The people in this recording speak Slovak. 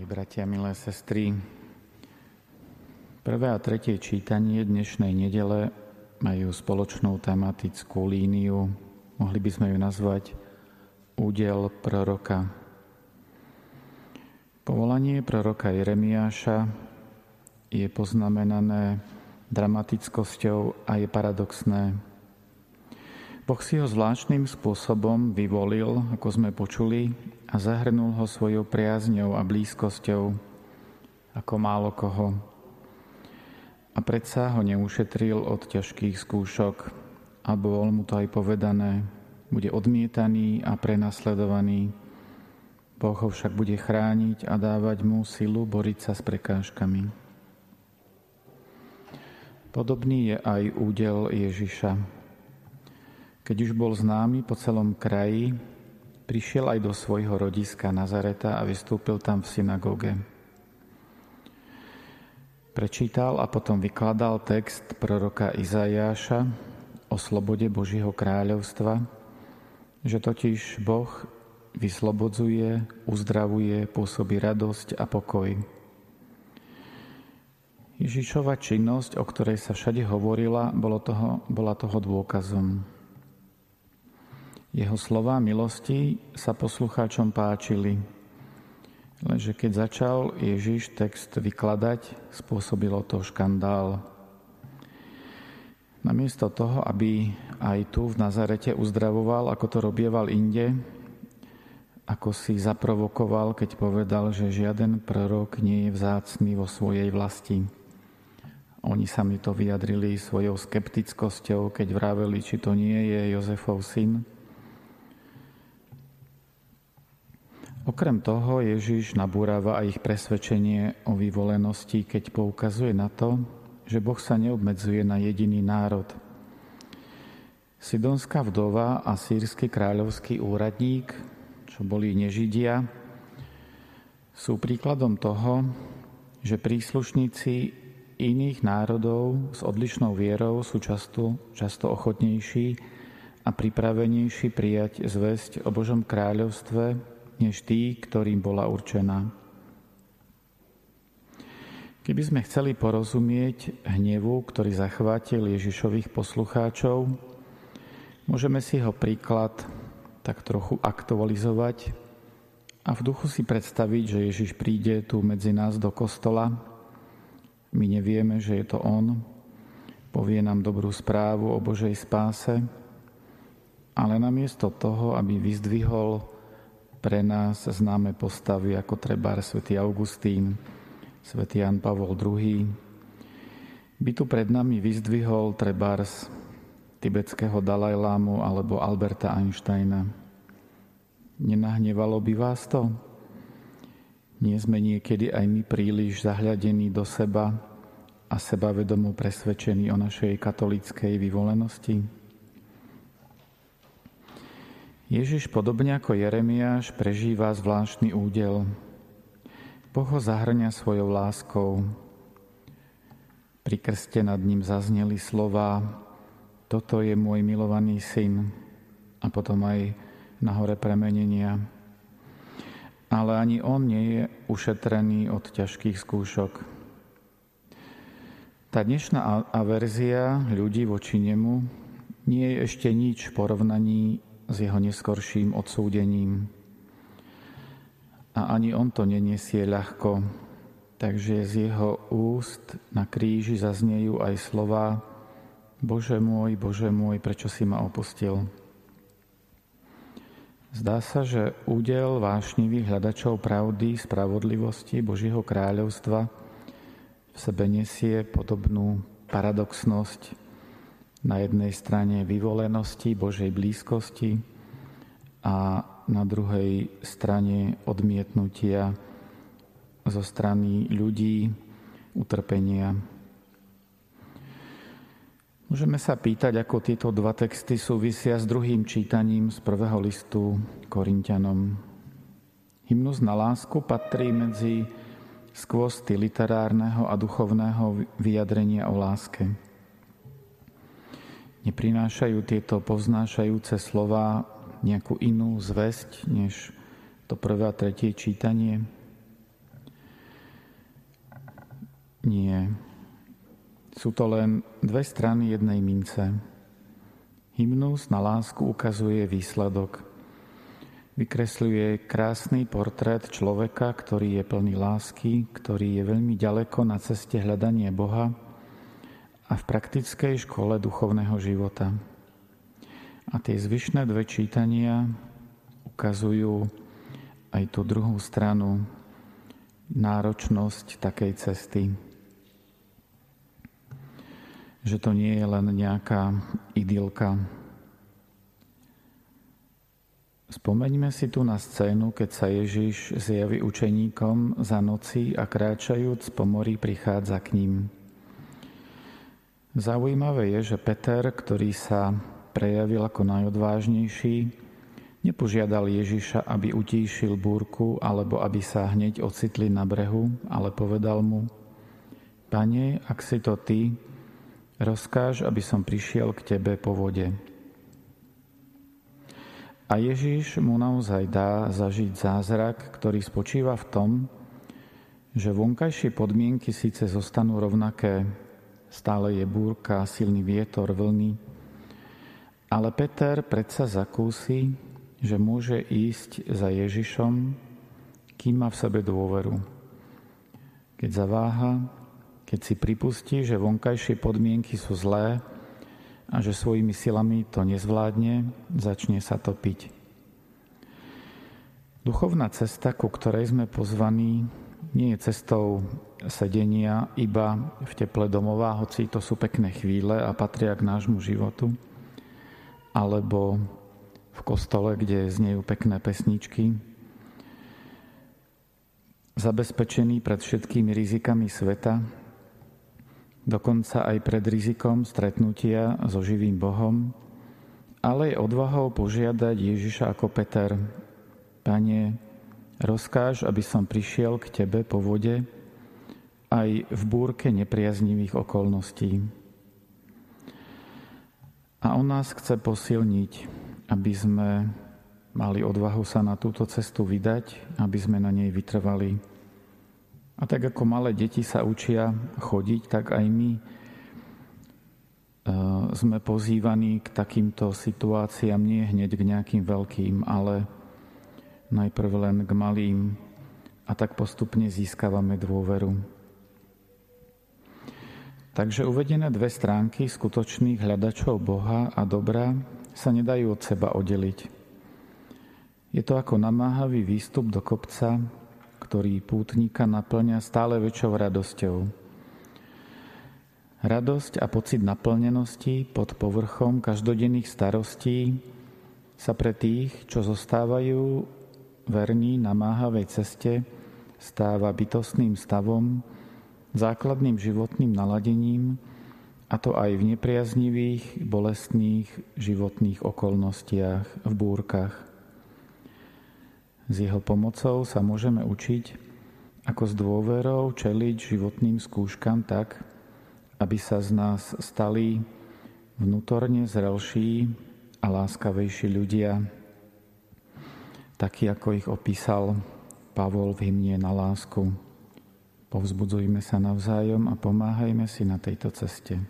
Milí bratia, milé sestry, prvé a tretie čítanie dnešnej nedele majú spoločnú tematickú líniu, mohli by sme ju nazvať údel proroka. Povolanie proroka Jeremiáša je poznamenané dramatickosťou a je paradoxné. Boh si ho zvláštnym spôsobom vyvolil, ako sme počuli, a zahrnul ho svojou priazňou a blízkosťou ako málo koho. A predsa ho neušetril od ťažkých skúšok, a bol mu to aj povedané, bude odmietaný a prenasledovaný. Boh ho však bude chrániť a dávať mu silu boriť sa s prekážkami. Podobný je aj údel Ježiša. Keď už bol známy po celom kraji, prišiel aj do svojho rodiska Nazareta a vystúpil tam v synagóge. Prečítal a potom vykladal text proroka Izajáša o slobode Božieho kráľovstva, že totiž Boh vyslobodzuje, uzdravuje, pôsobí radosť a pokoj. Ježišova činnosť, o ktorej sa všade hovorila, bolo toho, bola toho dôkazom. Jeho slova milosti sa poslucháčom páčili, lenže keď začal Ježiš text vykladať, spôsobilo to škandál. Namiesto toho, aby aj tu v Nazarete uzdravoval, ako to robieval inde, ako si zaprovokoval, keď povedal, že žiaden prorok nie je vzácný vo svojej vlasti. Oni sa mi to vyjadrili svojou skeptickosťou, keď vraveli, či to nie je Jozefov syn. Okrem toho Ježiš nabúrava aj ich presvedčenie o vyvolenosti, keď poukazuje na to, že Boh sa neobmedzuje na jediný národ. Sidonská vdova a sírsky kráľovský úradník, čo boli nežidia, sú príkladom toho, že príslušníci iných národov s odlišnou vierou sú často, často ochotnejší a pripravenejší prijať zväzť o Božom kráľovstve než tí, ktorým bola určená. Keby sme chceli porozumieť hnevu, ktorý zachvátil Ježišových poslucháčov, môžeme si ho príklad tak trochu aktualizovať a v duchu si predstaviť, že Ježiš príde tu medzi nás do kostola. My nevieme, že je to On, povie nám dobrú správu o Božej spáse, ale namiesto toho, aby vyzdvihol pre nás známe postavy ako Trebar, svätý Augustín, svätý Jan Pavol II, by tu pred nami vyzdvihol Trebars tibetského Dalajlámu alebo Alberta Einsteina. Nenahnevalo by vás to? Nie sme niekedy aj my príliš zahľadení do seba a sebavedomo presvedčení o našej katolíckej vyvolenosti? Ježiš podobne ako Jeremiáš prežíva zvláštny údel. Boh ho zahrňa svojou láskou. Pri krste nad ním zazneli slova Toto je môj milovaný syn a potom aj na hore premenenia. Ale ani on nie je ušetrený od ťažkých skúšok. Tá dnešná averzia ľudí voči nemu nie je ešte nič v porovnaní s jeho neskorším odsúdením. A ani on to neniesie ľahko, takže z jeho úst na kríži zaznejú aj slova Bože môj, Bože môj, prečo si ma opustil? Zdá sa, že údel vášnivých hľadačov pravdy, spravodlivosti Božieho kráľovstva v sebe nesie podobnú paradoxnosť, na jednej strane vyvolenosti, Božej blízkosti a na druhej strane odmietnutia zo strany ľudí, utrpenia. Môžeme sa pýtať, ako tieto dva texty súvisia s druhým čítaním z prvého listu Korintianom. Hymnus na lásku patrí medzi skvosty literárneho a duchovného vyjadrenia o láske. Neprinášajú tieto povznášajúce slova nejakú inú zväzť, než to prvé a tretie čítanie? Nie. Sú to len dve strany jednej mince. Hymnus na lásku ukazuje výsledok. Vykresľuje krásny portrét človeka, ktorý je plný lásky, ktorý je veľmi ďaleko na ceste hľadania Boha a v praktickej škole duchovného života. A tie zvyšné dve čítania ukazujú aj tú druhú stranu, náročnosť takej cesty. Že to nie je len nejaká idylka. Spomeňme si tu na scénu, keď sa Ježiš zjaví učeníkom za noci a kráčajúc po mori prichádza k ním. Zaujímavé je, že Peter, ktorý sa prejavil ako najodvážnejší, nepožiadal Ježiša, aby utíšil búrku alebo aby sa hneď ocitli na brehu, ale povedal mu, Pane, ak si to ty, rozkáž, aby som prišiel k tebe po vode. A Ježiš mu naozaj dá zažiť zázrak, ktorý spočíva v tom, že vonkajšie podmienky síce zostanú rovnaké, stále je búrka, silný vietor, vlny, ale Peter predsa zakúsi, že môže ísť za Ježišom, kým má v sebe dôveru. Keď zaváha, keď si pripustí, že vonkajšie podmienky sú zlé a že svojimi silami to nezvládne, začne sa topiť. Duchovná cesta, ku ktorej sme pozvaní, nie je cestou sedenia iba v teple domová, hoci to sú pekné chvíle a patria k nášmu životu, alebo v kostole, kde znejú pekné pesničky, zabezpečený pred všetkými rizikami sveta, dokonca aj pred rizikom stretnutia so živým Bohom, ale je odvahou požiadať Ježiša ako Peter, Pane, rozkáž, aby som prišiel k Tebe po vode aj v búrke nepriaznivých okolností. A on nás chce posilniť, aby sme mali odvahu sa na túto cestu vydať, aby sme na nej vytrvali. A tak ako malé deti sa učia chodiť, tak aj my e, sme pozývaní k takýmto situáciám nie hneď k nejakým veľkým, ale najprv len k malým a tak postupne získavame dôveru. Takže uvedené dve stránky skutočných hľadačov Boha a dobra sa nedajú od seba oddeliť. Je to ako namáhavý výstup do kopca, ktorý pútnika naplňa stále väčšou radosťou. Radosť a pocit naplnenosti pod povrchom každodenných starostí sa pre tých, čo zostávajú verní na máhavej ceste, stáva bytostným stavom, základným životným naladením, a to aj v nepriaznivých, bolestných životných okolnostiach, v búrkach. S jeho pomocou sa môžeme učiť, ako s dôverou čeliť životným skúškam tak, aby sa z nás stali vnútorne zrelší a láskavejší ľudia, takí ako ich opísal Pavol v hymne na lásku. Povzbudzujme sa navzájom a pomáhajme si na tejto ceste.